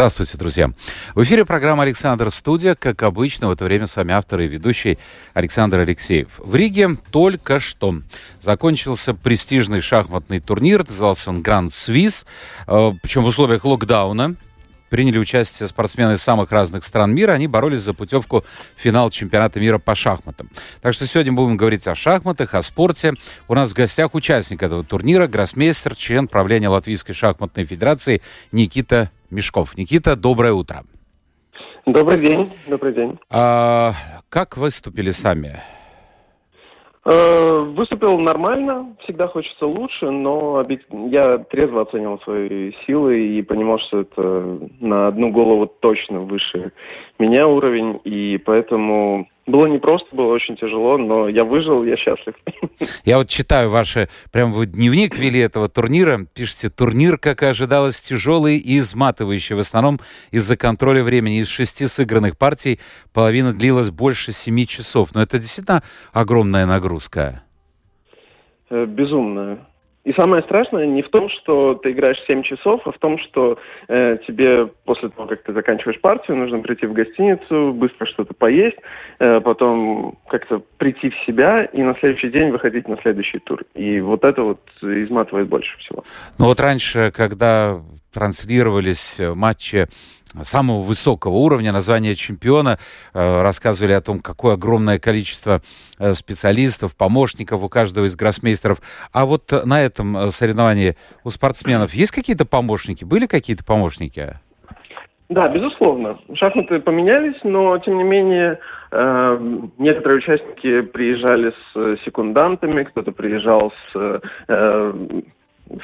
Здравствуйте, друзья. В эфире программа «Александр Студия». Как обычно, в это время с вами автор и ведущий Александр Алексеев. В Риге только что закончился престижный шахматный турнир. Назывался он «Гранд Свис», э, причем в условиях локдауна приняли участие спортсмены из самых разных стран мира. Они боролись за путевку в финал чемпионата мира по шахматам. Так что сегодня будем говорить о шахматах, о спорте. У нас в гостях участник этого турнира, гроссмейстер, член правления Латвийской шахматной федерации Никита Мешков. Никита, доброе утро. Добрый день, добрый день. А, как выступили сами? Э, выступил нормально, всегда хочется лучше, но я трезво оценивал свои силы и понимал, что это на одну голову точно выше меня уровень, и поэтому было непросто, было очень тяжело, но я выжил, я счастлив. Я вот читаю ваши, прям вы дневник вели этого турнира, пишете, турнир, как и ожидалось, тяжелый и изматывающий, в основном из-за контроля времени. Из шести сыгранных партий половина длилась больше семи часов. Но это действительно огромная нагрузка. Э, безумная. И самое страшное не в том, что ты играешь 7 часов, а в том, что э, тебе после того, как ты заканчиваешь партию, нужно прийти в гостиницу, быстро что-то поесть, э, потом как-то прийти в себя и на следующий день выходить на следующий тур. И вот это вот изматывает больше всего. Ну вот раньше, когда транслировались матчи самого высокого уровня, название чемпиона, э, рассказывали о том, какое огромное количество э, специалистов, помощников у каждого из гроссмейстеров. А вот на этом э, соревновании у спортсменов есть какие-то помощники? Были какие-то помощники? Да, безусловно. Шахматы поменялись, но тем не менее некоторые участники приезжали с секундантами, кто-то приезжал с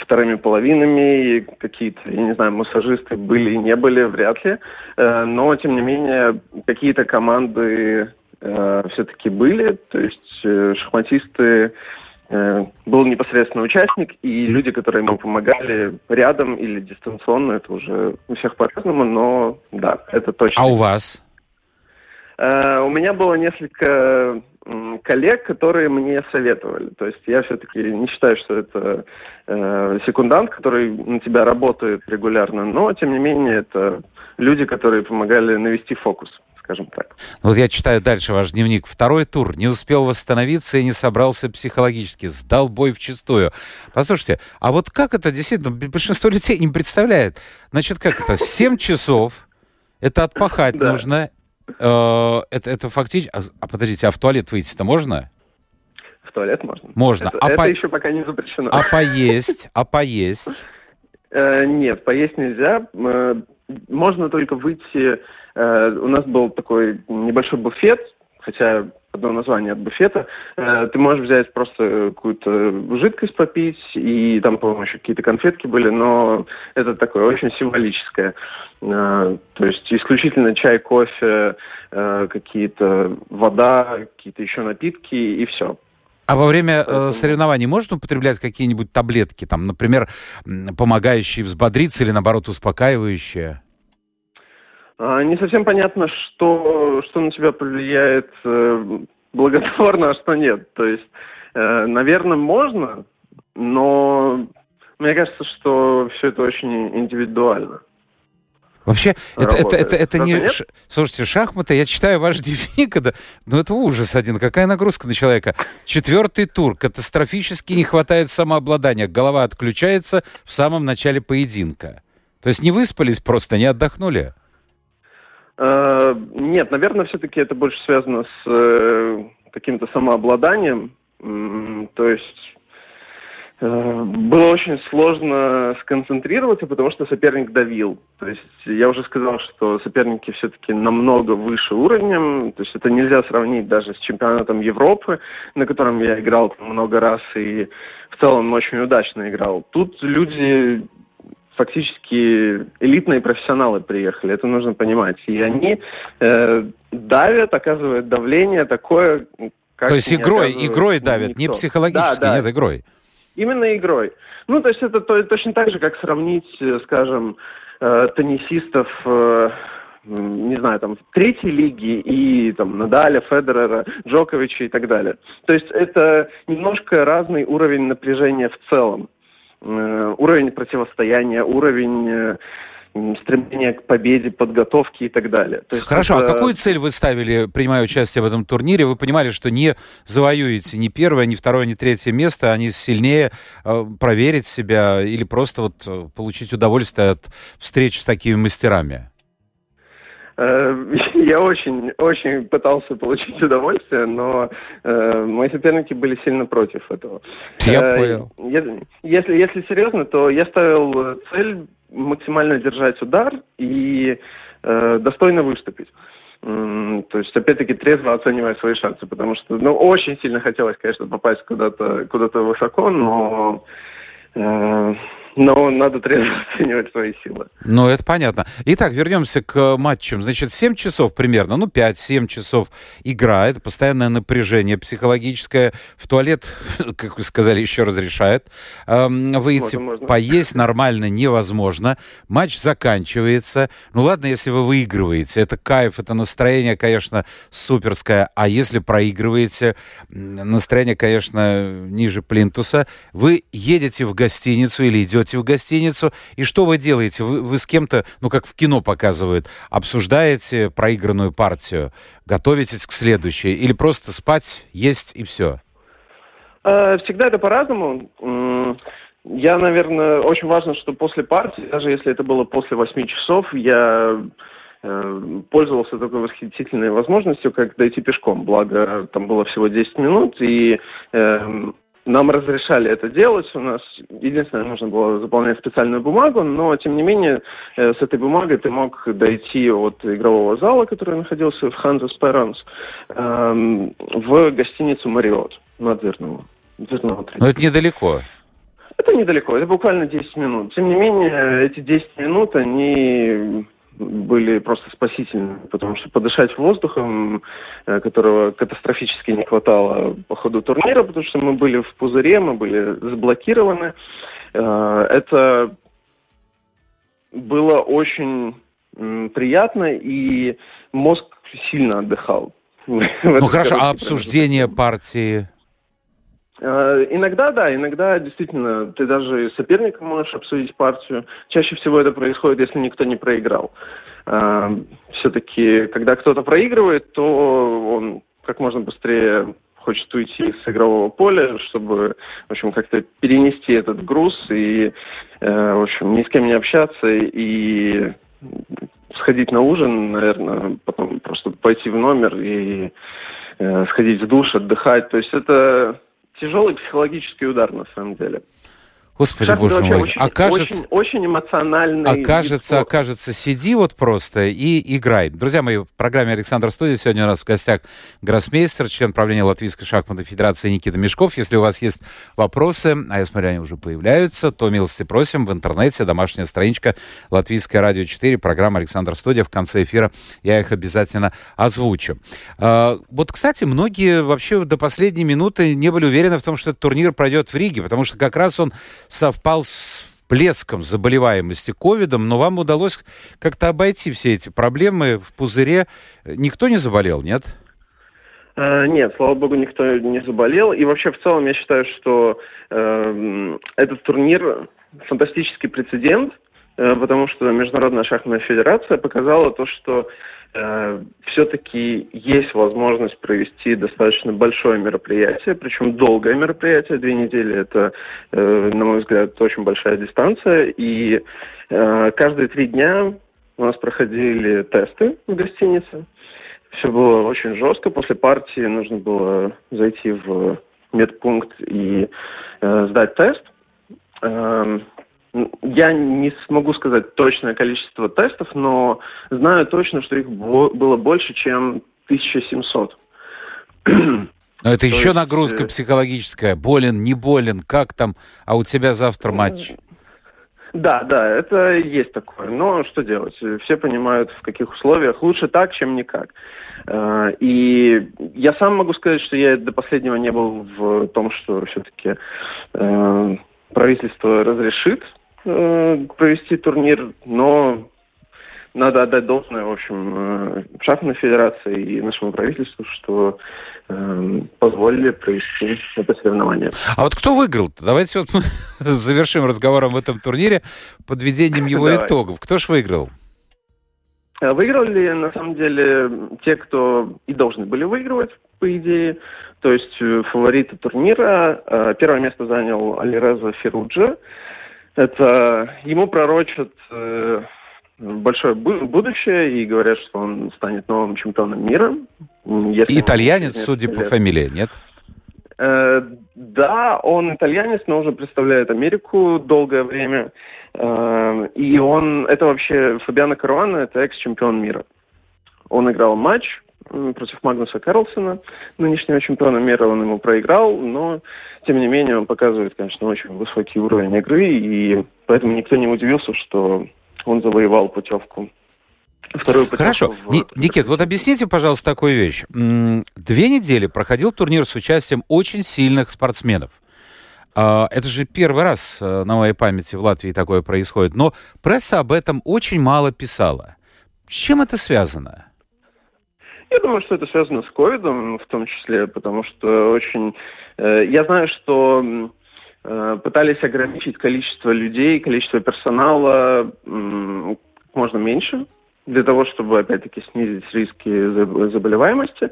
вторыми половинами, какие-то, я не знаю, массажисты были и не были, вряд ли. Э, но, тем не менее, какие-то команды э, все-таки были. То есть э, шахматисты был непосредственно участник, и люди, которые ему помогали рядом или дистанционно, это уже у всех по-разному, но да, это точно. А у вас? У меня было несколько коллег, которые мне советовали. То есть я все-таки не считаю, что это э, секундант, который на тебя работает регулярно, но тем не менее это люди, которые помогали навести фокус скажем так. Ну, вот я читаю дальше ваш дневник. Второй тур. Не успел восстановиться и не собрался психологически. Сдал бой в чистую. Послушайте, а вот как это действительно большинство людей не представляет? Значит, как это? Семь часов. Это отпахать нужно. Э, это, это фактически... А, а подождите, а в туалет выйти-то можно? В туалет можно. Можно. Это, а это по... еще пока не запрещено. А поесть? А поесть? Э, нет, поесть нельзя. Э, можно только выйти... У нас был такой небольшой буфет, хотя одно название от буфета, э, ты можешь взять просто какую-то жидкость попить, и там, по-моему, еще какие-то конфетки были, но это такое очень символическое. Э, то есть исключительно чай, кофе, э, какие-то вода, какие-то еще напитки, и все. А во время э, соревнований можно употреблять какие-нибудь таблетки, там, например, помогающие взбодриться или, наоборот, успокаивающие? А, не совсем понятно, что, что на тебя повлияет э, благотворно, а что нет. То есть, э, наверное, можно, но мне кажется, что все это очень индивидуально. Вообще, это, это, это, это не... Ш... Слушайте, шахматы, я читаю ваш дневник, это... ну это ужас один. Какая нагрузка на человека? Четвертый тур. Катастрофически не хватает самообладания. Голова отключается в самом начале поединка. То есть не выспались просто, не отдохнули? Э, нет, наверное, все-таки это больше связано с э, каким-то самообладанием. То есть э, было очень сложно сконцентрироваться, потому что соперник давил. То есть я уже сказал, что соперники все-таки намного выше уровнем. То есть это нельзя сравнить даже с чемпионатом Европы, на котором я играл много раз и в целом очень удачно играл. Тут люди фактически элитные профессионалы приехали, это нужно понимать. И они э, давят, оказывают давление такое, Как то есть игрой, игрой давят, никто. не психологически, да, да. нет, игрой. Именно игрой. Ну, то есть это то, точно так же, как сравнить, э, скажем, э, теннисистов, э, не знаю, там, третьей лиги и там Надаля, Федерера, Джоковича и так далее. То есть это немножко разный уровень напряжения в целом. Э, уровень противостояния, уровень э, стремление к победе, подготовки и так далее. То есть Хорошо, это... а какую цель вы ставили, принимая участие в этом турнире? Вы понимали, что не завоюете ни первое, ни второе, ни третье место, они сильнее э, проверить себя или просто вот э, получить удовольствие от встреч с такими мастерами? Э, я очень, очень пытался получить удовольствие, но э, мои соперники были сильно против этого. Я э, понял. Если, если серьезно, то я ставил цель максимально держать удар и э, достойно выступить. То есть, опять-таки, трезво оценивая свои шансы, потому что, ну, очень сильно хотелось, конечно, попасть куда-то куда высоко, но э, но надо трезво оценивать свои силы. Ну, это понятно. Итак, вернемся к матчам. Значит, 7 часов примерно, ну, 5-7 часов игра. Это постоянное напряжение психологическое. В туалет, как вы сказали, еще разрешает. Эм, выйти, можно, поесть нормально невозможно. Матч заканчивается. Ну, ладно, если вы выигрываете. Это кайф, это настроение, конечно, суперское. А если проигрываете, настроение, конечно, ниже плинтуса. Вы едете в гостиницу или идете идете в гостиницу, и что вы делаете? Вы, вы с кем-то, ну, как в кино показывают, обсуждаете проигранную партию, готовитесь к следующей, или просто спать, есть и все? Э, всегда это по-разному. Я, наверное, очень важно, что после партии, даже если это было после 8 часов, я э, пользовался такой восхитительной возможностью, как дойти пешком. Благо, там было всего 10 минут, и э, нам разрешали это делать. У нас единственное, нужно было заполнять специальную бумагу, но тем не менее э, с этой бумагой ты мог дойти от игрового зала, который находился в Hanzas Perons, эм, в гостиницу Мариот на Дзирнаву. Но это недалеко. Это недалеко, это буквально 10 минут. Тем не менее, эти 10 минут, они были просто спасительны, потому что подышать воздухом, э, которого катастрофически не хватало по ходу турнира, потому что мы были в пузыре, мы были заблокированы. Э, это было очень приятно, и мозг сильно отдыхал. Ну хорошо, а обсуждение партии иногда, да, иногда действительно ты даже соперником можешь обсудить партию. Чаще всего это происходит, если никто не проиграл. Э, Все-таки, когда кто-то проигрывает, то он как можно быстрее хочет уйти с игрового поля, чтобы, в общем, как-то перенести этот груз и, э, в общем, ни с кем не общаться и сходить на ужин, наверное, потом просто пойти в номер и сходить в душ, отдыхать. То есть это тяжелый психологический удар, на самом деле. Господи, Шахматы боже мой. Очень, окажется, очень, очень эмоциональный. Окажется, окажется, сиди вот просто и играй. Друзья мои, в программе Александр Студия сегодня у нас в гостях гроссмейстер, член правления Латвийской шахматной федерации Никита Мешков. Если у вас есть вопросы, а я смотрю, они уже появляются, то милости просим в интернете, домашняя страничка Латвийское радио 4, программа Александр Студия. В конце эфира я их обязательно озвучу. А, вот, кстати, многие вообще до последней минуты не были уверены в том, что этот турнир пройдет в Риге, потому что как раз он совпал с плеском заболеваемости ковидом, но вам удалось как-то обойти все эти проблемы в пузыре. Никто не заболел, нет? Uh, нет, слава богу, никто не заболел. И вообще, в целом, я считаю, что uh, этот турнир фантастический прецедент, uh, потому что Международная шахматная федерация показала то, что э, все-таки есть возможность провести достаточно большое мероприятие, причем долгое мероприятие, две недели это, э, на мой взгляд, очень большая дистанция, и э, каждые три дня у нас проходили тесты в гостинице. Все было очень жестко. После партии нужно было зайти в медпункт и сдать тест. Э, я не смогу сказать точное количество тестов, но знаю точно, что их было больше, чем 1700. Но это еще есть... нагрузка э, психологическая. Болен, не болен, как там, а у тебя завтра матч. Да, да, это есть такое. Но что делать? Все понимают, в каких условиях. Лучше так, чем никак. Э, и я сам могу сказать, что я до последнего не был в том, что все-таки э, правительство разрешит э, провести турнир, но надо отдать должное, в общем, шахматной федерации и нашему правительству, что э, позволили провести это соревнование. А вот кто выиграл? -то? Давайте вот мы завершим разговором в этом турнире подведением его итогов. Кто ж выиграл? Э, выиграли, на самом деле, те, кто и должны были выигрывать, по идее. То есть э, фавориты турнира. Э, первое место занял Алиреза Феруджа. Это ему пророчат большое будущее и говорят, что он станет новым чемпионом мира. Если Итальянец, судя лет. по фамилии, нет? Э, да, он итальянец, но уже представляет Америку долгое время. Э, и он, это вообще Фабиано Каруана, это экс-чемпион мира. Он играл матч против Магнуса Карлсона, нынешнего чемпиона мира, он ему проиграл, но, тем не менее, он показывает, конечно, очень высокий уровень игры, и поэтому никто не удивился, что он завоевал путевку Вторую Хорошо. В... Никит, вот объясните, пожалуйста, такую вещь. Две недели проходил турнир с участием очень сильных спортсменов. А, это же первый раз э, на моей памяти в Латвии такое происходит. Но пресса об этом очень мало писала. С чем это связано? Я думаю, что это связано с ковидом в том числе, потому что очень... Э, я знаю, что э, пытались ограничить количество людей, количество персонала можно меньше, для того, чтобы, опять-таки, снизить риски заболеваемости.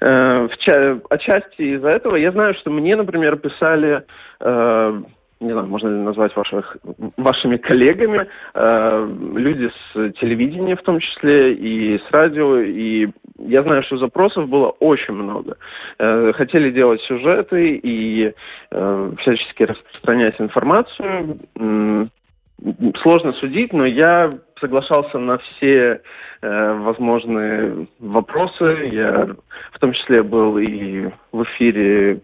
Э, отчасти из-за этого я знаю, что мне, например, писали, не знаю, можно ли назвать ваших, вашими коллегами, э, люди с телевидения в том числе и с радио, и я знаю, что запросов было очень много. Хотели делать сюжеты и всячески распространять информацию сложно судить, но я соглашался на все э, возможные вопросы. Я в том числе был и в эфире,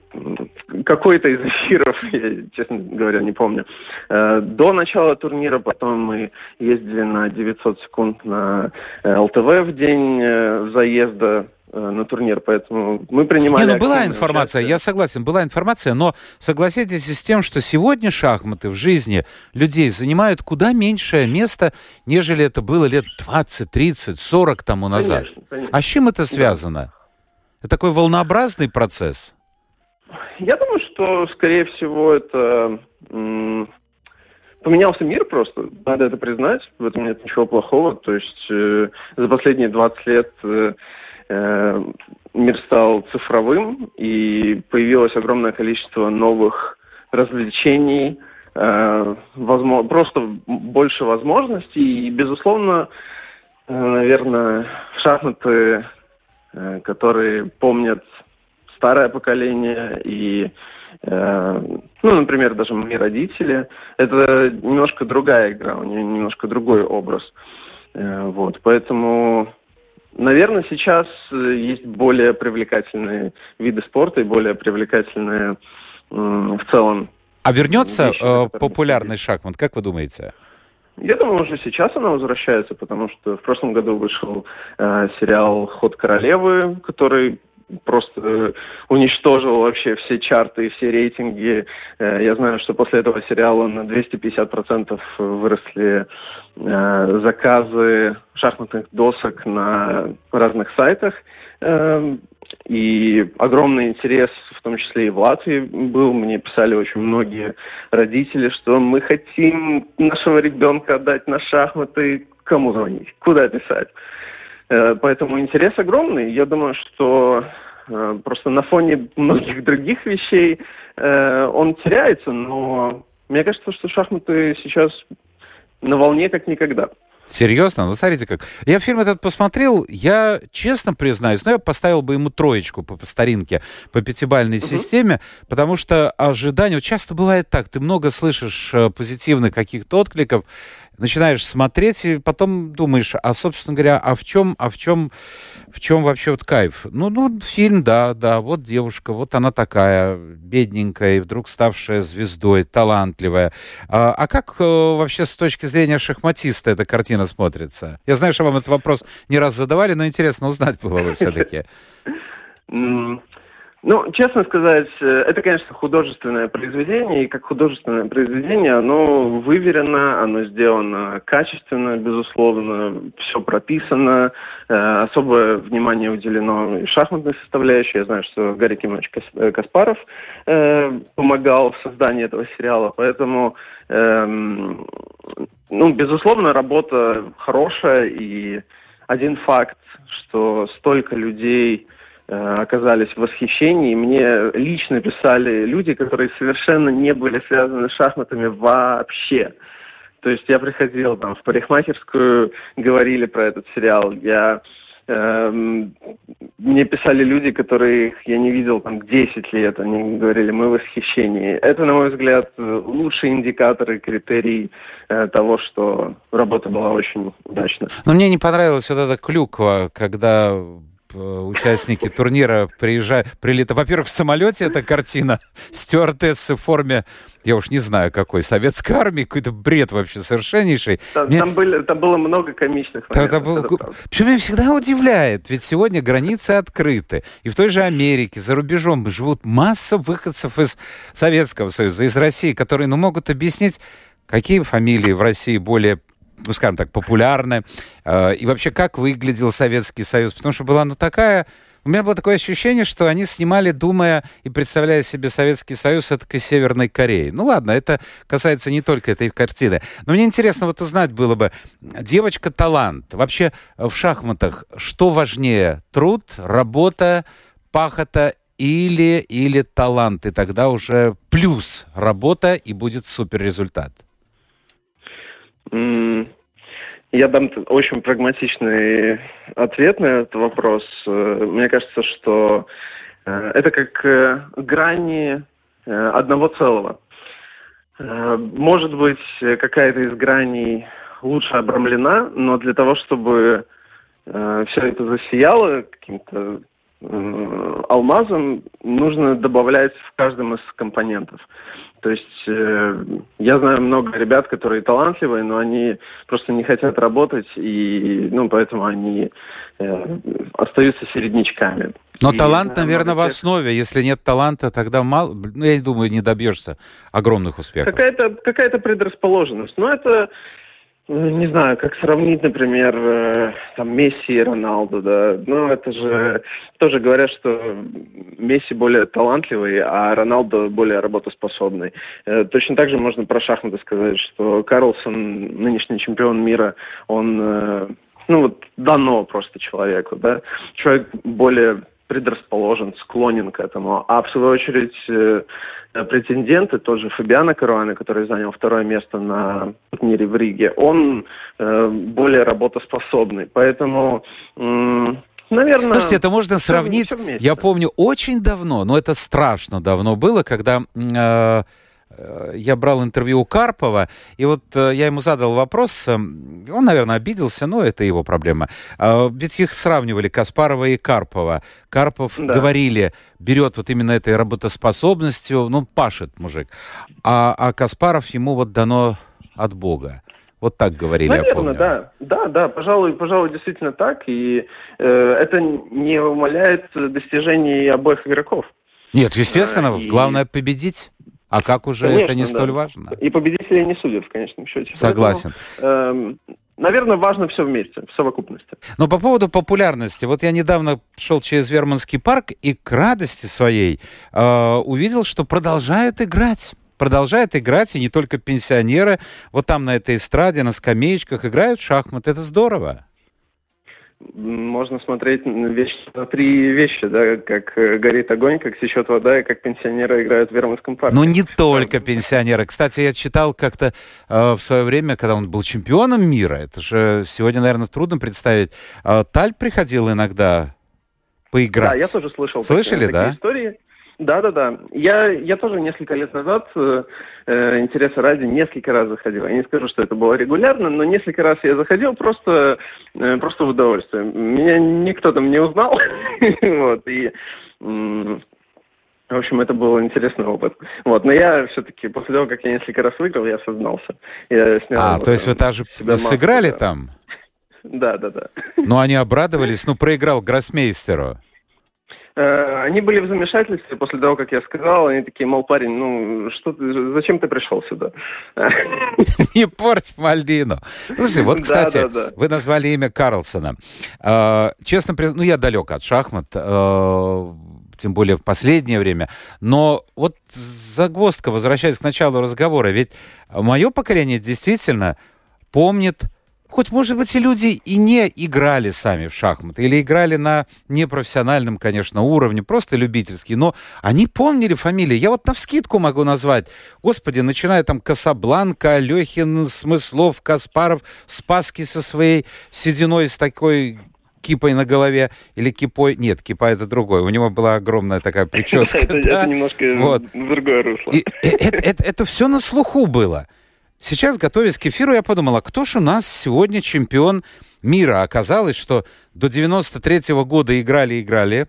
какой-то из эфиров, я, честно говоря, не помню. Э, до начала турнира, потом мы ездили на 900 секунд на э, ЛТВ в день э, заезда на турнир, поэтому мы принимали... Не, ну была информация, участие. я согласен, была информация, но согласитесь с тем, что сегодня шахматы в жизни людей занимают куда меньшее место, нежели это было лет 20, 30, 40 тому назад. Конечно, конечно. А с чем это связано? Да. Это такой волнообразный процесс? Я думаю, что, скорее всего, это поменялся мир просто, надо это признать, в этом нет ничего плохого. То есть э, за последние 20 лет э, Э, мир стал цифровым, и появилось огромное количество новых развлечений, э, возможно, просто больше возможностей, и, безусловно, э, наверное, шахматы, которые помнят старое поколение и ну, например, даже мои родители, это немножко другая игра, у нее немножко другой образ. Вот, поэтому Наверное, сейчас э, есть более привлекательные виды спорта и более привлекательные в целом. А вернется вещи, э, популярный шахмат, как вы думаете? Я думаю, уже сейчас она возвращается, потому что в прошлом году вышел э, сериал «Ход королевы», который просто э, уничтожил вообще все чарты и все рейтинги. Э, я знаю, что после этого сериала на 250% выросли э, заказы шахматных досок на разных сайтах. И огромный интерес, в том числе и в Латвии, был. Мне писали очень многие родители, что мы хотим нашего ребенка отдать на шахматы. Кому звонить? Куда писать? Э, поэтому интерес огромный. Я думаю, что э, просто на фоне многих других вещей э, он теряется, но мне кажется, что шахматы сейчас на волне как никогда. Серьезно? Ну, смотрите как. Я фильм этот посмотрел, я честно признаюсь, ну, я поставил бы ему троечку по, по старинке, по пятибальной угу. системе, потому что ожидания... Вот часто бывает так, ты много слышишь позитивных каких-то откликов, начинаешь смотреть и потом думаешь, а, собственно говоря, а в чем, а в чем в чем вообще вот кайф? Ну, ну, фильм, да, да, вот девушка, вот она такая, бедненькая, и вдруг ставшая звездой, талантливая. А, а как э, вообще с точки зрения шахматиста эта картина смотрится? Я знаю, что вам этот вопрос не раз задавали, но интересно узнать было бы все-таки. Ну, честно сказать, э, это, конечно, художественное произведение, и как художественное произведение оно выверено, оно сделано качественно, безусловно, все прописано, э, особое внимание уделено шахматной составляющей. Я знаю, что Гарри Кимович э, Каспаров помогал в создании этого сериала, поэтому, эм, ну, безусловно, работа хорошая, и один факт, что столько людей оказались в восхищении. Мне лично писали люди, которые совершенно не были связаны с шахматами вообще. То есть я приходил там в парикмахерскую, говорили про этот сериал. Я эм, мне писали люди, которых я не видел там 10 лет, они говорили, мы в восхищении. Это, на мой взгляд, лучшие индикаторы, критерий э, того, что работа была очень удачна. Но мне не понравилась вот эта клюква, когда Э, участники турнира приезжают, прилетают. Во-первых, в самолете эта картина, стюардессы в форме, я уж не знаю какой, советской армии, какой-то бред вообще совершеннейший. Там, Мне... там, были, там было много комичных моментов. Был... Причем меня всегда удивляет, ведь сегодня границы открыты. И в той же Америке, за рубежом живут масса выходцев из Советского Союза, из России, которые ну, могут объяснить, какие фамилии в России более скажем так, популярны. Э, и вообще, как выглядел Советский Союз? Потому что была, ну, такая... У меня было такое ощущение, что они снимали, думая и представляя себе Советский Союз это Северной Кореи. Ну ладно, это касается не только этой картины. Но мне интересно вот узнать было бы, девочка-талант. Вообще в шахматах что важнее? Труд, работа, пахота или, или талант? И тогда уже плюс работа и будет супер результат. Я дам очень прагматичный ответ на этот вопрос. Э, мне кажется, что э, это как э, грани одного целого. Может быть, какая-то из граней лучше обрамлена, но для того, чтобы все это засияло каким-то алмазом, нужно добавлять в каждом из компонентов. То есть э, я знаю много ребят, которые талантливые, но они просто не хотят работать, и ну, поэтому они э, остаются середнячками. Но и, талант, наверное, в основе. Если нет таланта, тогда мало, ну, я думаю, не добьешься огромных успехов. Какая-то какая предрасположенность. Но это не знаю, как сравнить, например, э, там Месси и Роналду, да. Ну, это же тоже говорят, что Месси более талантливый, а Роналду более работоспособный. Э, точно так же можно про шахматы сказать, что Карлсон, нынешний чемпион мира, он, э, ну вот, дано просто человеку, да. Человек более предрасположен, склонен к этому. А в свою очередь э, претенденты, тот же Фабиано Каруана, который занял второе место на турнире в Риге, он э, более работоспособный. Поэтому Наверное. Слушайте, это можно сравнить. Я помню очень давно, но это страшно давно было, когда э, Э, я брал интервью у Карпова, и вот э, я ему задал вопрос, э, он, наверное, обиделся, но это его проблема. Ведь их сравнивали, Каспарова и Карпова. Карпов, да. говорили, берет вот именно этой работоспособностью, ну, пашет мужик. А, а Каспаров ему вот дано от Бога. Вот так говорили, Наверное, я помню. да. Да, да, пожалуй, пожалуй, действительно так. И э, это не умаляет достижений обоих игроков. Нет, естественно, и... главное победить. А как уже Конечно, это не да. столь важно? И победителей не судят в конечном счете. Согласен. Поэтому, э, наверное, важно все вместе, в совокупности. Но по поводу популярности. Вот я недавно шел через Верманский парк и к радости своей э, увидел, что продолжают играть продолжают играть, и не только пенсионеры. Вот там на этой эстраде, на скамеечках играют в шахматы. Это здорово можно смотреть вещи, на три вещи, да, как э, горит огонь, как сечет вода и как пенсионеры играют в Вермутском парке. Ну, не только пенсионеры. Кстати, я читал как-то э, в свое время, когда он был чемпионом мира, это же сегодня, наверное, трудно представить, э, Таль приходил иногда поиграть. Да, я тоже слышал Слышали, такие, да? Такие истории. Да, да, да. Я, я тоже несколько лет назад, э, э, интереса ради, несколько раз заходил. Я не скажу, что это было регулярно, но несколько раз я заходил просто, э, просто в удовольствие. Меня никто там не узнал. вот, и в общем, это был интересный опыт. Вот, но я все-таки после того, как я несколько раз выиграл, я осознался. Я снял, а, вот, то есть вы даже сыграли там? Да, да, да. Ну, они обрадовались, ну, проиграл Гроссмейстеру. Они были в замешательстве после того, как я сказал. Они такие, мол, парень, ну, что ты, зачем ты пришел сюда? Не порть малину. Слушай, вот, кстати, вы назвали имя Карлсона. Э, честно, ну, я далек от шахмат э, тем более в последнее время. Но вот загвоздка, возвращаясь к началу разговора, ведь мое поколение действительно помнит Хоть, может быть, и люди и не играли сами в шахматы, или играли на непрофессиональном, конечно, уровне, просто любительский, но они помнили фамилии. Я вот на вскидку могу назвать. Господи, начиная там Касабланка, Алехин, Смыслов, Каспаров, Спаски со своей сединой, с такой кипой на голове или кипой. Нет, кипа это другой. У него была огромная такая прическа. Это немножко другое русло. Это все на слуху было. Сейчас, готовясь к эфиру, я подумала, а кто же у нас сегодня чемпион мира? Оказалось, что до 93 -го года играли-играли.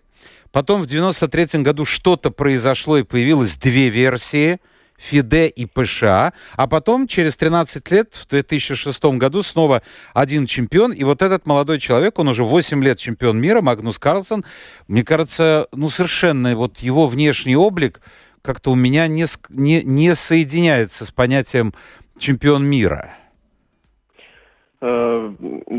Потом в 93 году что-то произошло и появилось две версии – ФИДЕ и ПША, а потом через 13 лет, в 2006 году, снова один чемпион, и вот этот молодой человек, он уже 8 лет чемпион мира, Магнус Карлсон, мне кажется, ну совершенно вот его внешний облик как-то у меня не, не, не соединяется с понятием чемпион мира? Э,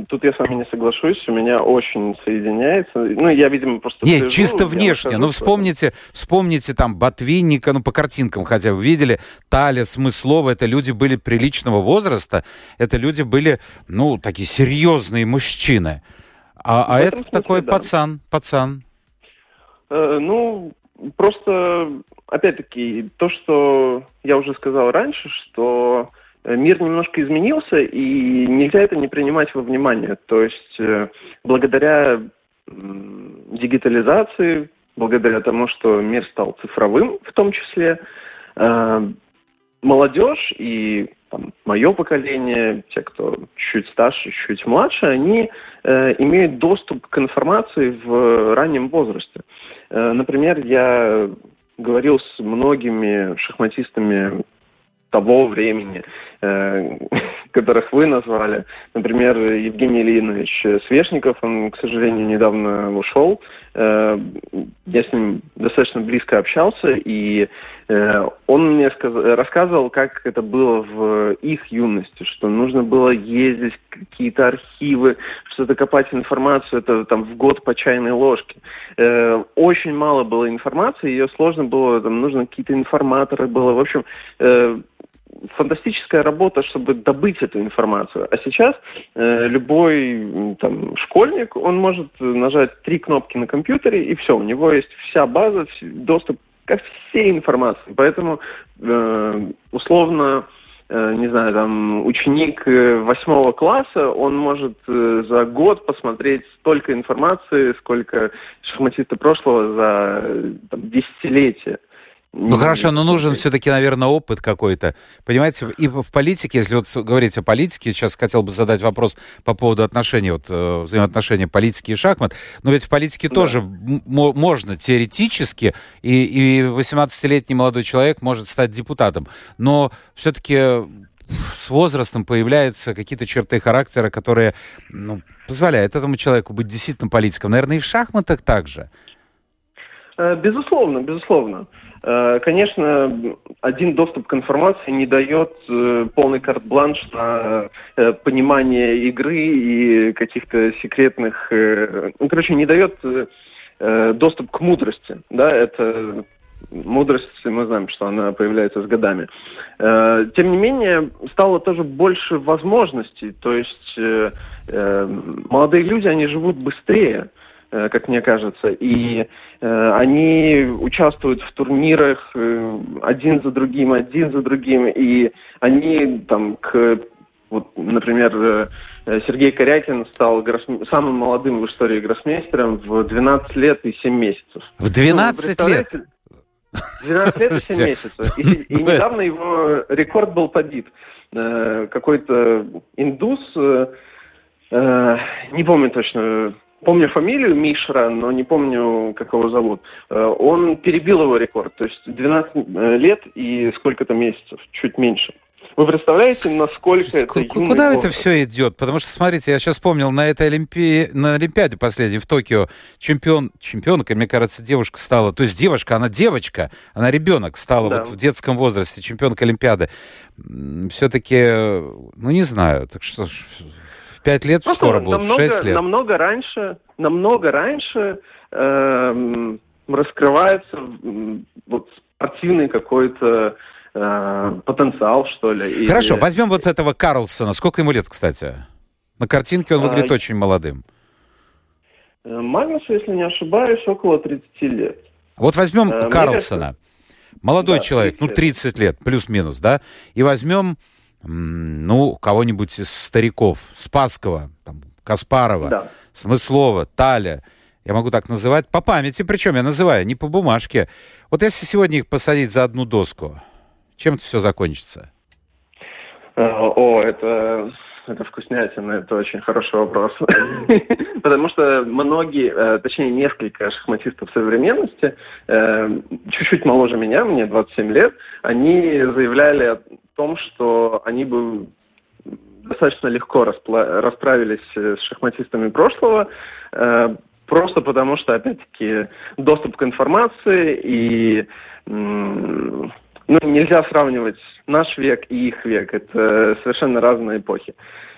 тут я с вами не соглашусь, у меня очень соединяется. Ну, я, видимо, просто... Нет, слежу, чисто внешне. Ну, вспомните, вспомните там Ботвинника, ну, по картинкам хотя бы видели, Таля, Смыслова, это люди были приличного возраста, это люди были, ну, такие серьезные мужчины. А, а это смысле, такой да. пацан, пацан. Э, ну, просто, опять-таки, то, что я уже сказал раньше, что мир немножко изменился, и нельзя это не принимать во внимание. То есть э, благодаря дигитализации, благодаря тому, что мир стал цифровым в том числе, э, молодежь и там, мое поколение, те, кто чуть старше, чуть младше, они э, имеют доступ к информации в раннем возрасте. Э, например, я говорил с многими шахматистами того времени, э, которых вы назвали. Например, Евгений Ильинович Свешников, он, к сожалению, недавно ушел. Э, я с ним достаточно близко общался, и э, он мне сказ... рассказывал, как это было в их юности, что нужно было ездить в какие-то архивы, что-то копать информацию, это там в год по чайной ложке. Очень мало было информации, ее сложно было, там нужно какие-то информаторы было. В общем, фантастическая работа, чтобы добыть эту информацию. А сейчас э, любой там, школьник, он может нажать три кнопки на компьютере, и все, у него есть вся база, доступ ко всей информации. Поэтому э, условно э, не знаю, там, ученик э, восьмого класса, он может э, за год посмотреть столько информации, сколько шахматисты прошлого за там, десятилетия. Ну хорошо, но нужен все-таки, наверное, опыт какой-то. Понимаете, и в политике, если вот говорить о политике, сейчас хотел бы задать вопрос по поводу отношений, вот э, взаимоотношения политики и шахмат, но ведь в политике да. тоже можно теоретически, и, и 18-летний молодой человек может стать депутатом, но все-таки с возрастом появляются какие-то черты характера, которые ну, позволяют этому человеку быть действительно политиком. Наверное, и в шахматах также. Э, безусловно, безусловно. Э, конечно, один доступ к информации не дает э, полный карт-бланш на э, понимание игры и каких-то секретных... Ну, короче, не дает доступ к мудрости. Да, это мудрость, мы знаем, что она появляется с годами. Тем не менее, стало тоже больше возможностей. То есть молодые люди, они живут быстрее. Э, как мне кажется. И э, они участвуют в турнирах э, один за другим, один за другим. И они там к вот, например, э, Сергей Корякин стал самым молодым в истории гроссмейстером в 12 лет и 7 месяцев. В 12 ну, лет? 12 лет и 7 месяцев. И, и недавно его рекорд был побит. Э, какой-то индус, э, не помню точно, помню фамилию Мишра, но не помню, как его зовут. Он перебил его рекорд, то есть 12 лет и сколько-то месяцев, чуть меньше. Вы представляете, насколько К- это Куда возраст? это все идет? Потому что, смотрите, я сейчас вспомнил, на этой Олимпи... на Олимпиаде последней в Токио чемпион, чемпионка, мне кажется, девушка стала, то есть девушка, она девочка, она ребенок стала да. вот в детском возрасте чемпионка Олимпиады. Все-таки, ну не знаю, так что пять лет ну, скоро будет, намного, шесть лет. Намного раньше, намного раньше э, раскрывается вот спортивный какой-то э, потенциал, что ли. Хорошо, возьмем вот этого Карлсона. Сколько ему лет, кстати? На картинке он выглядит а, очень молодым. Э, Магнусу, если не ошибаюсь, около 30 лет. Вот возьмем а, Карлсона. Молодой да, человек, 30 ну 30 лет, плюс-минус, да? И возьмем, ну, кого-нибудь из стариков, Спасского, там, Каспарова, да. Смыслова, Таля. Я могу так называть по памяти, причем я называю, не по бумажке. Вот если сегодня их посадить за одну доску, чем это все закончится? Э, о, это, это вкуснятина, это очень хороший вопрос. Потому что многие, э, точнее несколько шахматистов современности, э, чуть-чуть моложе меня, мне 27 лет, они заявляли том, что они бы достаточно легко расправились с шахматистами прошлого, просто потому что, опять-таки, доступ к информации и ну, нельзя сравнивать наш век и их век. Это совершенно разные эпохи.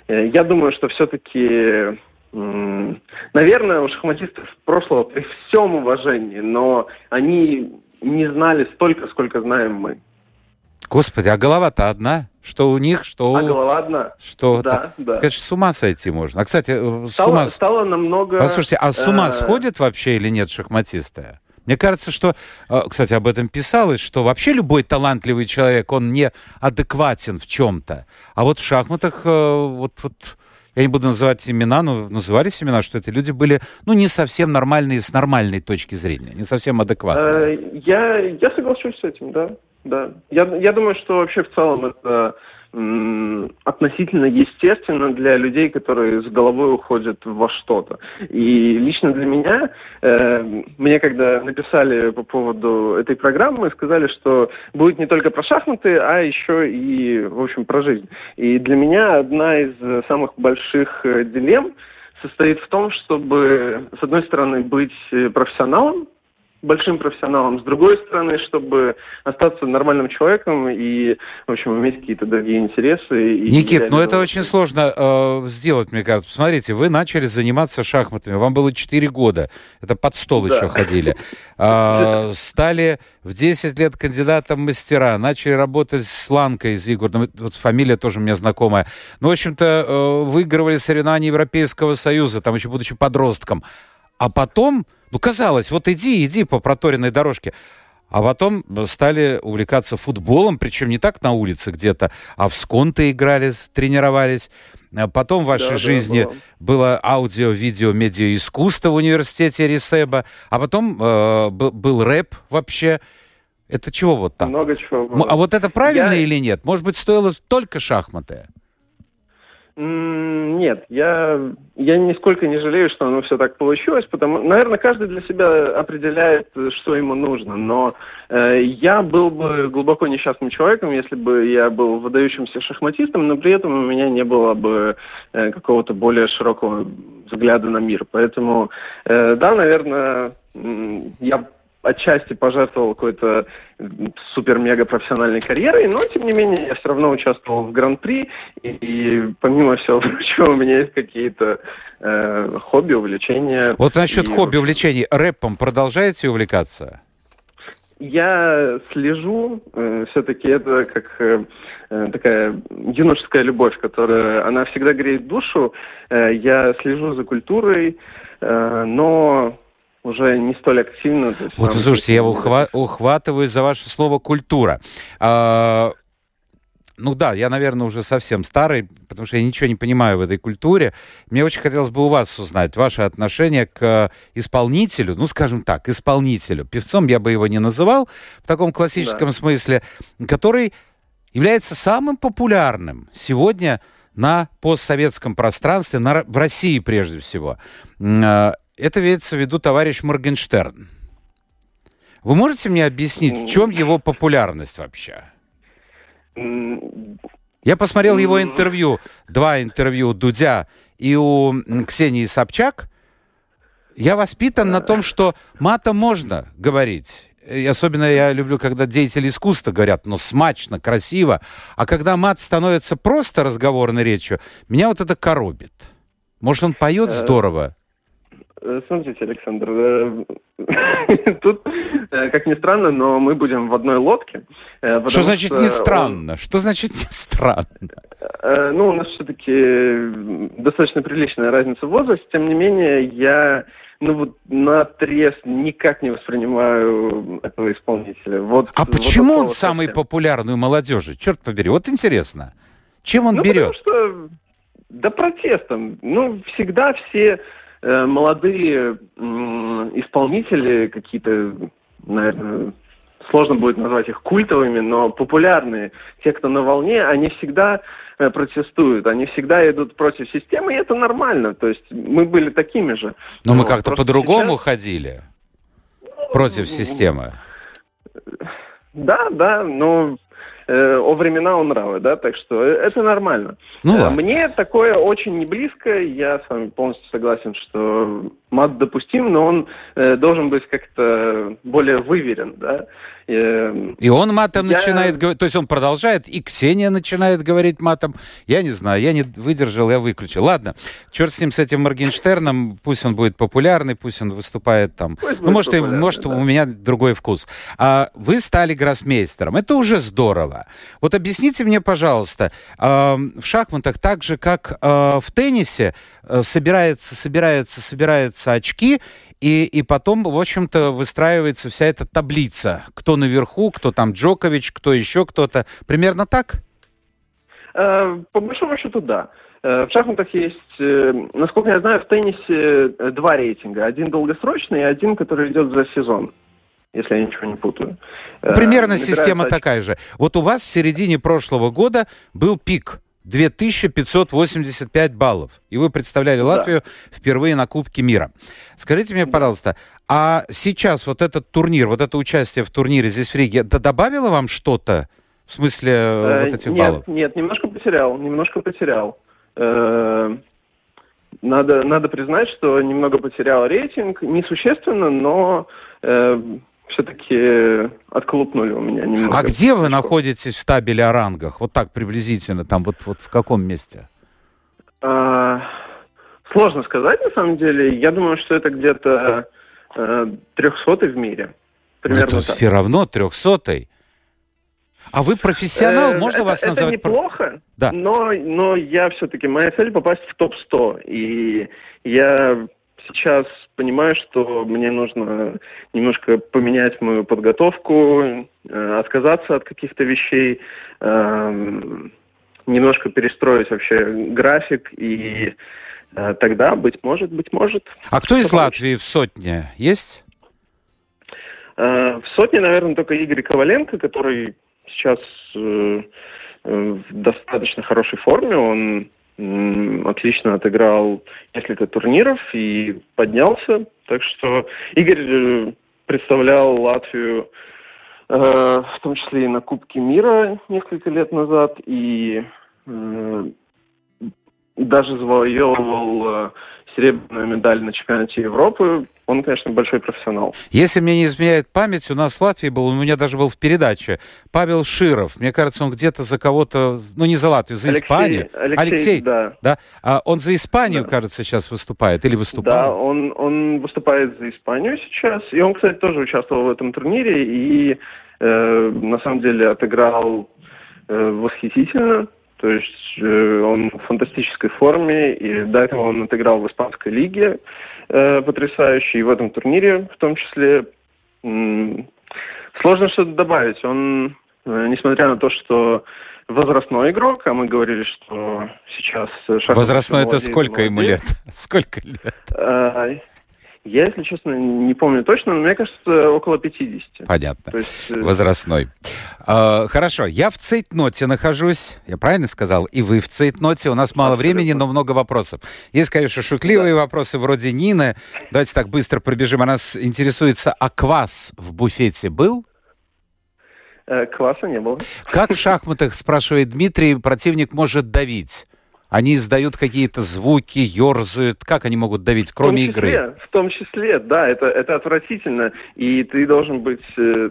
Э, я думаю, что все-таки, наверное, у шахматистов прошлого при всем уважении, но они не знали столько, сколько знаем мы. Господи, а голова-то одна? Что у них, что у... А голова одна. Что да, да. Конечно, с ума сойти можно. А, кстати, э, стало, с ума... Стало намного... Послушайте, а с ума э... сходят вообще или нет шахматисты? Мне кажется, что, э, кстати, об этом писалось, что вообще любой талантливый человек, он не адекватен в чем-то. А вот в шахматах, э, вот, вот я не буду называть имена, но назывались имена, что это люди были, ну, не совсем нормальные с нормальной точки зрения, не совсем адекватные. Я, я соглашусь с этим, да. Да. Я, я думаю, что вообще в целом это относительно естественно для людей, которые с головой уходят во что-то. И лично для меня, э, мне когда написали по поводу этой программы, сказали, что будет не только про шахматы, а еще и, в общем, про жизнь. И для меня одна из самых больших э, дилемм состоит в том, чтобы, с одной стороны, быть профессионалом, большим профессионалом, с другой стороны, чтобы остаться нормальным человеком и, в общем, иметь какие-то другие интересы. И Никит, ну это очень сложно э, сделать, мне кажется. Посмотрите, вы начали заниматься шахматами, вам было 4 года, это под стол да. еще ходили. Э, стали в 10 лет кандидатом мастера, начали работать с Ланкой из Игорь, ну, вот фамилия тоже мне знакомая. Ну, в общем-то, э, выигрывали соревнования Европейского Союза, там еще будучи подростком. А потом ну, казалось, вот иди, иди по проторенной дорожке. А потом стали увлекаться футболом, причем не так на улице где-то, а в сконты играли, тренировались. А потом в вашей да, жизни да, было аудио, видео, медиа искусство в университете Ресеба, а потом э, был, был рэп вообще. Это чего вот так? Много чего было. А вот это правильно Я... или нет? Может быть, стоило только шахматы? Нет, я, я нисколько не жалею, что оно все так получилось, потому, наверное, каждый для себя определяет, что ему нужно, но э, я был бы глубоко несчастным человеком, если бы я был выдающимся шахматистом, но при этом у меня не было бы э, какого-то более широкого взгляда на мир. Поэтому, э, да, наверное, я отчасти пожертвовал какой-то супер-мега профессиональной карьерой, но, тем не менее, я все равно участвовал в Гран-при, и, и помимо всего прочего, у меня есть какие-то э, хобби, увлечения. Вот насчет и... хобби, увлечений, рэпом продолжаете увлекаться? Я слежу, э, все-таки это как э, э, такая юношеская любовь, которая, она всегда греет душу. Э, я слежу за культурой, э, но уже не столь активно. вот, слушайте, я ухва- ухватываю за ваше слово «культура». А, ну да, я, наверное, уже совсем старый, потому что я ничего не понимаю в этой культуре. Мне очень хотелось бы у вас узнать ваше отношение к исполнителю, ну, скажем так, исполнителю. Певцом я бы его не называл в таком классическом да. смысле, который является самым популярным сегодня на постсоветском пространстве, на, в России прежде всего. Это ведется в виду товарищ Моргенштерн. Вы можете мне объяснить, в чем его популярность вообще? Я посмотрел его интервью, два интервью Дудя и у Ксении Собчак. Я воспитан на том, что матом можно говорить. И особенно я люблю, когда деятели искусства говорят, но «Ну, смачно, красиво. А когда мат становится просто разговорной речью, меня вот это коробит. Может, он поет э, здорово? Э, смотрите, Александр, э, тут, э, как ни странно, но мы будем в одной лодке. Что значит не странно? Что значит не странно? Ну, у нас все-таки достаточно приличная разница в возрасте. Тем не менее, я ну вот на трес никак не воспринимаю этого исполнителя. Вот, а почему вот он самый популярный у молодежи? Черт побери, вот интересно. Чем он ну, берет? Потому что, да протестом. Ну, всегда все молодые исполнители какие-то, наверное, сложно будет назвать их культовыми, но популярные, те, кто на волне, они всегда э, протестуют, они всегда идут против системы, и это нормально. То есть мы были такими же. Но мы как-то по-другому сейчас... ходили против системы. Да, да, но э, о времена, о нравы, да, так что э, это нормально. Ну, ладно. Мне такое очень не близко, я с вами полностью согласен, что мат допустим, но он э, должен быть как-то более выверен, да. Эм, и он матом я... начинает говорить, то есть он продолжает, и Ксения начинает говорить матом. Я не знаю, я не выдержал, я выключил. Ладно, черт с ним, с этим Моргенштерном, пусть он будет популярный, пусть он выступает там. Пусть ну, может, и, может да. у меня другой вкус. А вы стали гроссмейстером, это уже здорово. Вот объясните мне, пожалуйста, э, в шахматах так же, как э, в теннисе, э, собирается, собирается, собираются очки, и, и потом, в общем-то, выстраивается вся эта таблица. Кто наверху, кто там Джокович, кто еще кто-то. Примерно так? Э, по большому счету, да. Э, в шахматах есть, э, насколько я знаю, в теннисе два рейтинга. Один долгосрочный и один, который идет за сезон если я ничего не путаю. Примерно система такая же. Вот у вас в середине прошлого года был пик 2585 баллов. И вы представляли да. Латвию впервые на Кубке мира. Скажите мне, пожалуйста, а сейчас вот этот турнир, вот это участие в турнире здесь в Риге, да добавило вам что-то? В смысле э, э, вот этих нет, баллов? Нет, немножко потерял, немножко потерял. Э, надо, надо признать, что немного потерял рейтинг, несущественно, но э, все-таки отклупнули у меня немного. А где вы находитесь в табеле о рангах? Вот так приблизительно, там вот, вот в каком месте? А, сложно сказать, на самом деле. Я думаю, что это где-то э, трехсотый в мире. Примерно это так. все равно трехсотый. А вы профессионал, э, можно это, вас назвать? Это неплохо, да. но, но я все-таки, моя цель попасть в топ-100. И я сейчас понимаю, что мне нужно немножко поменять мою подготовку, э, отказаться от каких-то вещей, э, немножко перестроить вообще график и э, тогда, быть может, быть может. А кто из Латвии в сотне есть? Э, в сотне, наверное, только Игорь Коваленко, который сейчас в достаточно хорошей форме. Он отлично отыграл несколько турниров и поднялся. Так что Игорь э, представлял Латвию э, в том числе и на Кубке мира несколько лет назад, и э, даже завоевывал э, серебряную медаль на чемпионате Европы. Он, конечно, большой профессионал. Если мне не изменяет память, у нас в Латвии был, у меня даже был в передаче, Павел Широв. Мне кажется, он где-то за кого-то, ну не за Латвию, за Алексей, Испанию. Алексей, Алексей да. да? А он за Испанию, да. кажется, сейчас выступает или выступал? Да, он, он выступает за Испанию сейчас. И он, кстати, тоже участвовал в этом турнире и э, на самом деле отыграл э, восхитительно. То есть э, он в фантастической форме, и до этого он отыграл в испанской лиге э, потрясающе, и в этом турнире в том числе. М- сложно что-то добавить. Он, э, несмотря на то, что возрастной игрок, а мы говорили, что сейчас... Возрастной это сколько ему лет? Сколько лет? Я, если честно, не помню точно, но мне кажется, около 50. Понятно. То есть, э, Возрастной. А, хорошо, я в цейтноте нахожусь, я правильно сказал? И вы в цейтноте. У нас мало Абсолютно. времени, но много вопросов. Есть, конечно, шутливые да. вопросы вроде Нины. Давайте так быстро пробежим. Она интересуется, а квас в буфете был? Э, кваса не было. Как в шахматах, спрашивает Дмитрий, противник может давить? Они издают какие-то звуки, ерзают. Как они могут давить, кроме в числе, игры? В том числе, да, это, это отвратительно. И ты должен быть... Э,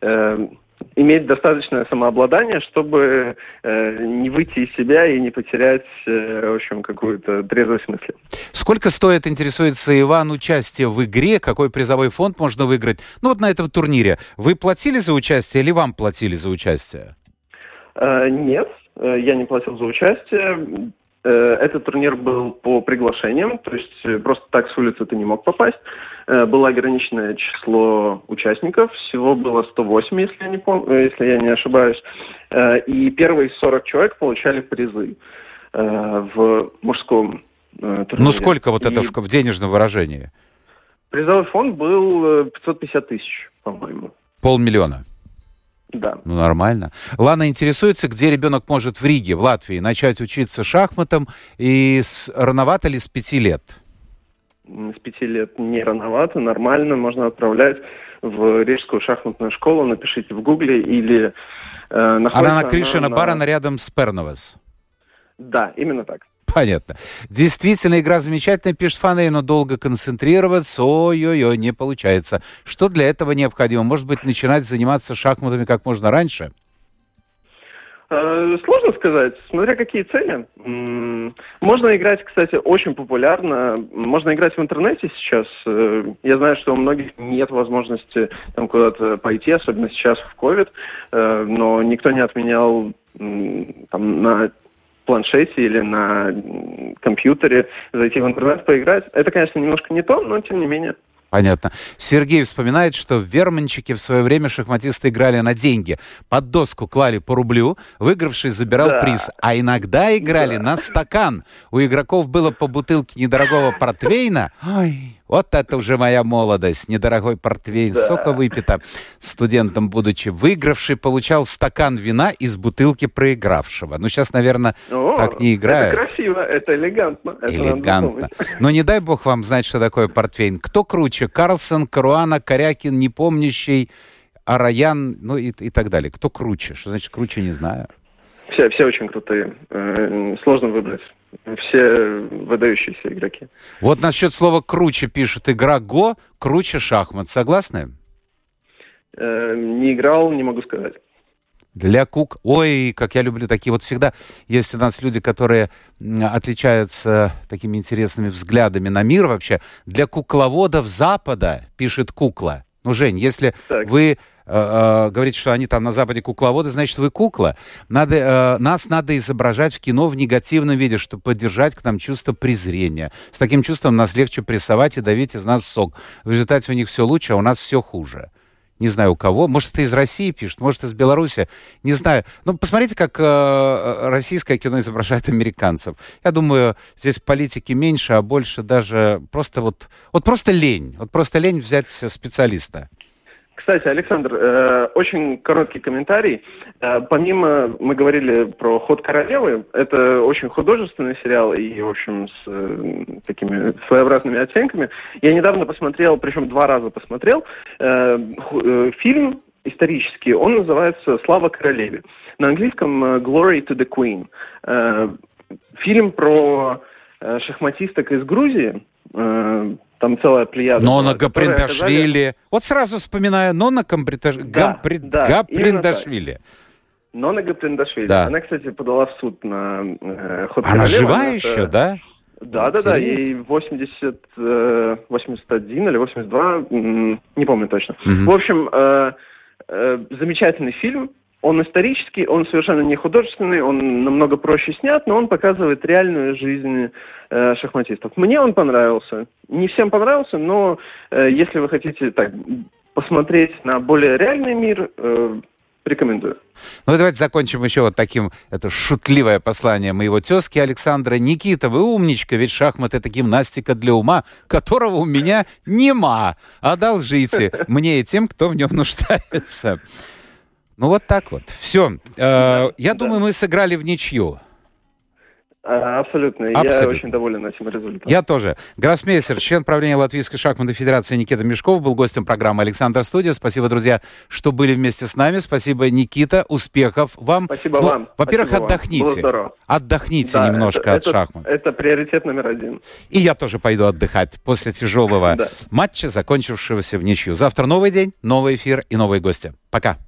э, иметь достаточное самообладание, чтобы э, не выйти из себя и не потерять, э, в общем, какую-то трезвость мысли. Сколько стоит, интересуется Иван, участие в игре? Какой призовой фонд можно выиграть? Ну вот на этом турнире. Вы платили за участие или вам платили за участие? Э, нет, я не платил за участие. Э, этот турнир был по приглашениям, то есть э, просто так с улицы ты не мог попасть. Было ограниченное число участников, всего было 108, если я не, пом... если я не ошибаюсь. И первые 40 человек получали призы в мужском турнире. Ну сколько вот это в денежном выражении? Призовой фонд был 550 тысяч, по-моему. Полмиллиона? Да. Ну, нормально. Лана интересуется, где ребенок может в Риге, в Латвии, начать учиться шахматам, и с... рановато ли с пяти лет? С пяти лет не рановато, нормально, можно отправлять в Рижскую шахматную школу, напишите в гугле или... Э, она на крыше на Барана рядом с Перновес? Да, именно так. Понятно. Действительно, игра замечательная, пишет Фаней, но долго концентрироваться, ой-ой-ой, не получается. Что для этого необходимо? Может быть, начинать заниматься шахматами как можно раньше? Э, сложно сказать, смотря какие цели. Можно играть, кстати, очень популярно. Можно играть в интернете сейчас. Э, я знаю, что у многих нет возможности там куда-то пойти, особенно сейчас в COVID, э, но никто не отменял там, на планшете или на компьютере, зайти в интернет, поиграть. Это, конечно, немножко не то, но тем не менее. Понятно. Сергей вспоминает, что в Верманчике в свое время шахматисты играли на деньги. Под доску клали по рублю, выигравший забирал да. приз. А иногда играли да. на стакан. У игроков было по бутылке недорогого портвейна. Ой, вот это уже моя молодость. Недорогой портвейн, да. сока выпито. Студентом, будучи выигравший, получал стакан вина из бутылки проигравшего. Ну, сейчас, наверное, О, так не играют. Это красиво, это элегантно. Это элегантно. Но не дай бог вам знать, что такое портвейн. Кто круче? Карлсон, Каруана, Корякин, непомнящий, Араян, ну и, и так далее. Кто круче? Что значит круче, не знаю. Все, все очень крутые. Э, сложно выбрать все выдающиеся игроки. Вот насчет слова «круче» пишут. Игра «Го» круче шахмат. Согласны? Э, не играл, не могу сказать. Для кук... Ой, как я люблю такие. Вот всегда есть у нас люди, которые отличаются такими интересными взглядами на мир вообще. Для кукловодов Запада, пишет кукла. Ну, Жень, если так. вы Э, э, говорите, что они там на Западе кукловоды, значит, вы кукла. Надо, э, нас надо изображать в кино в негативном виде, чтобы поддержать к нам чувство презрения. С таким чувством нас легче прессовать и давить из нас сок. В результате у них все лучше, а у нас все хуже. Не знаю у кого. Может, это из России пишет, может, из Беларуси. Не знаю. Ну, посмотрите, как э, российское кино изображает американцев. Я думаю, здесь политики меньше, а больше даже просто вот... Вот просто лень. Вот просто лень взять специалиста. Кстати, Александр, э, очень короткий комментарий. Э, помимо, мы говорили про «Ход королевы», это очень художественный сериал и, в общем, с э, такими своеобразными оттенками. Я недавно посмотрел, причем два раза посмотрел, э, э, фильм исторический, он называется «Слава королеве». На английском э, «Glory to the Queen». Э, фильм про э, шахматисток из Грузии, э, там целая плеяда. Нона Гаприндашвили. Оказали... Вот сразу вспоминаю Нона Гаприндаш... да, Гапри... да, Гаприндашвили. Нона Гаприндашвили. Да. Она, кстати, подала в суд на э, ход Она королевы. жива Она еще, да? Да, да, да, ей 80, э, 81 или 82, не помню точно. Угу. В общем, э, э, замечательный фильм, он исторический, он совершенно не художественный, он намного проще снят, но он показывает реальную жизнь э, шахматистов. Мне он понравился. Не всем понравился, но э, если вы хотите так посмотреть на более реальный мир, э, Рекомендую. Ну, давайте закончим еще вот таким, это шутливое послание моего тезки Александра. Никита, вы умничка, ведь шахматы это гимнастика для ума, которого у меня нема. Одолжите мне и тем, кто в нем нуждается. Ну, вот так вот. Все. Э, я думаю, мы сыграли в ничью. А, Абсолютно. Я Абсолютно. очень доволен этим результатом. Я тоже. Гроссмейстер, член правления Латвийской шахматной федерации Никита Мешков был гостем программы «Александр Студия». Спасибо, друзья, что были вместе с нами. Спасибо, Никита. Успехов вам. Спасибо Ну, вам. Во-первых, Спасибо вам. Отдохните. здорово. Отдохните Да, немножко это- от это- шахмат. Это приоритет номер один. И я тоже пойду отдыхать после тяжелого Да. матча, закончившегося в ничью. Завтра новый день, новый эфир и новые гости. Пока.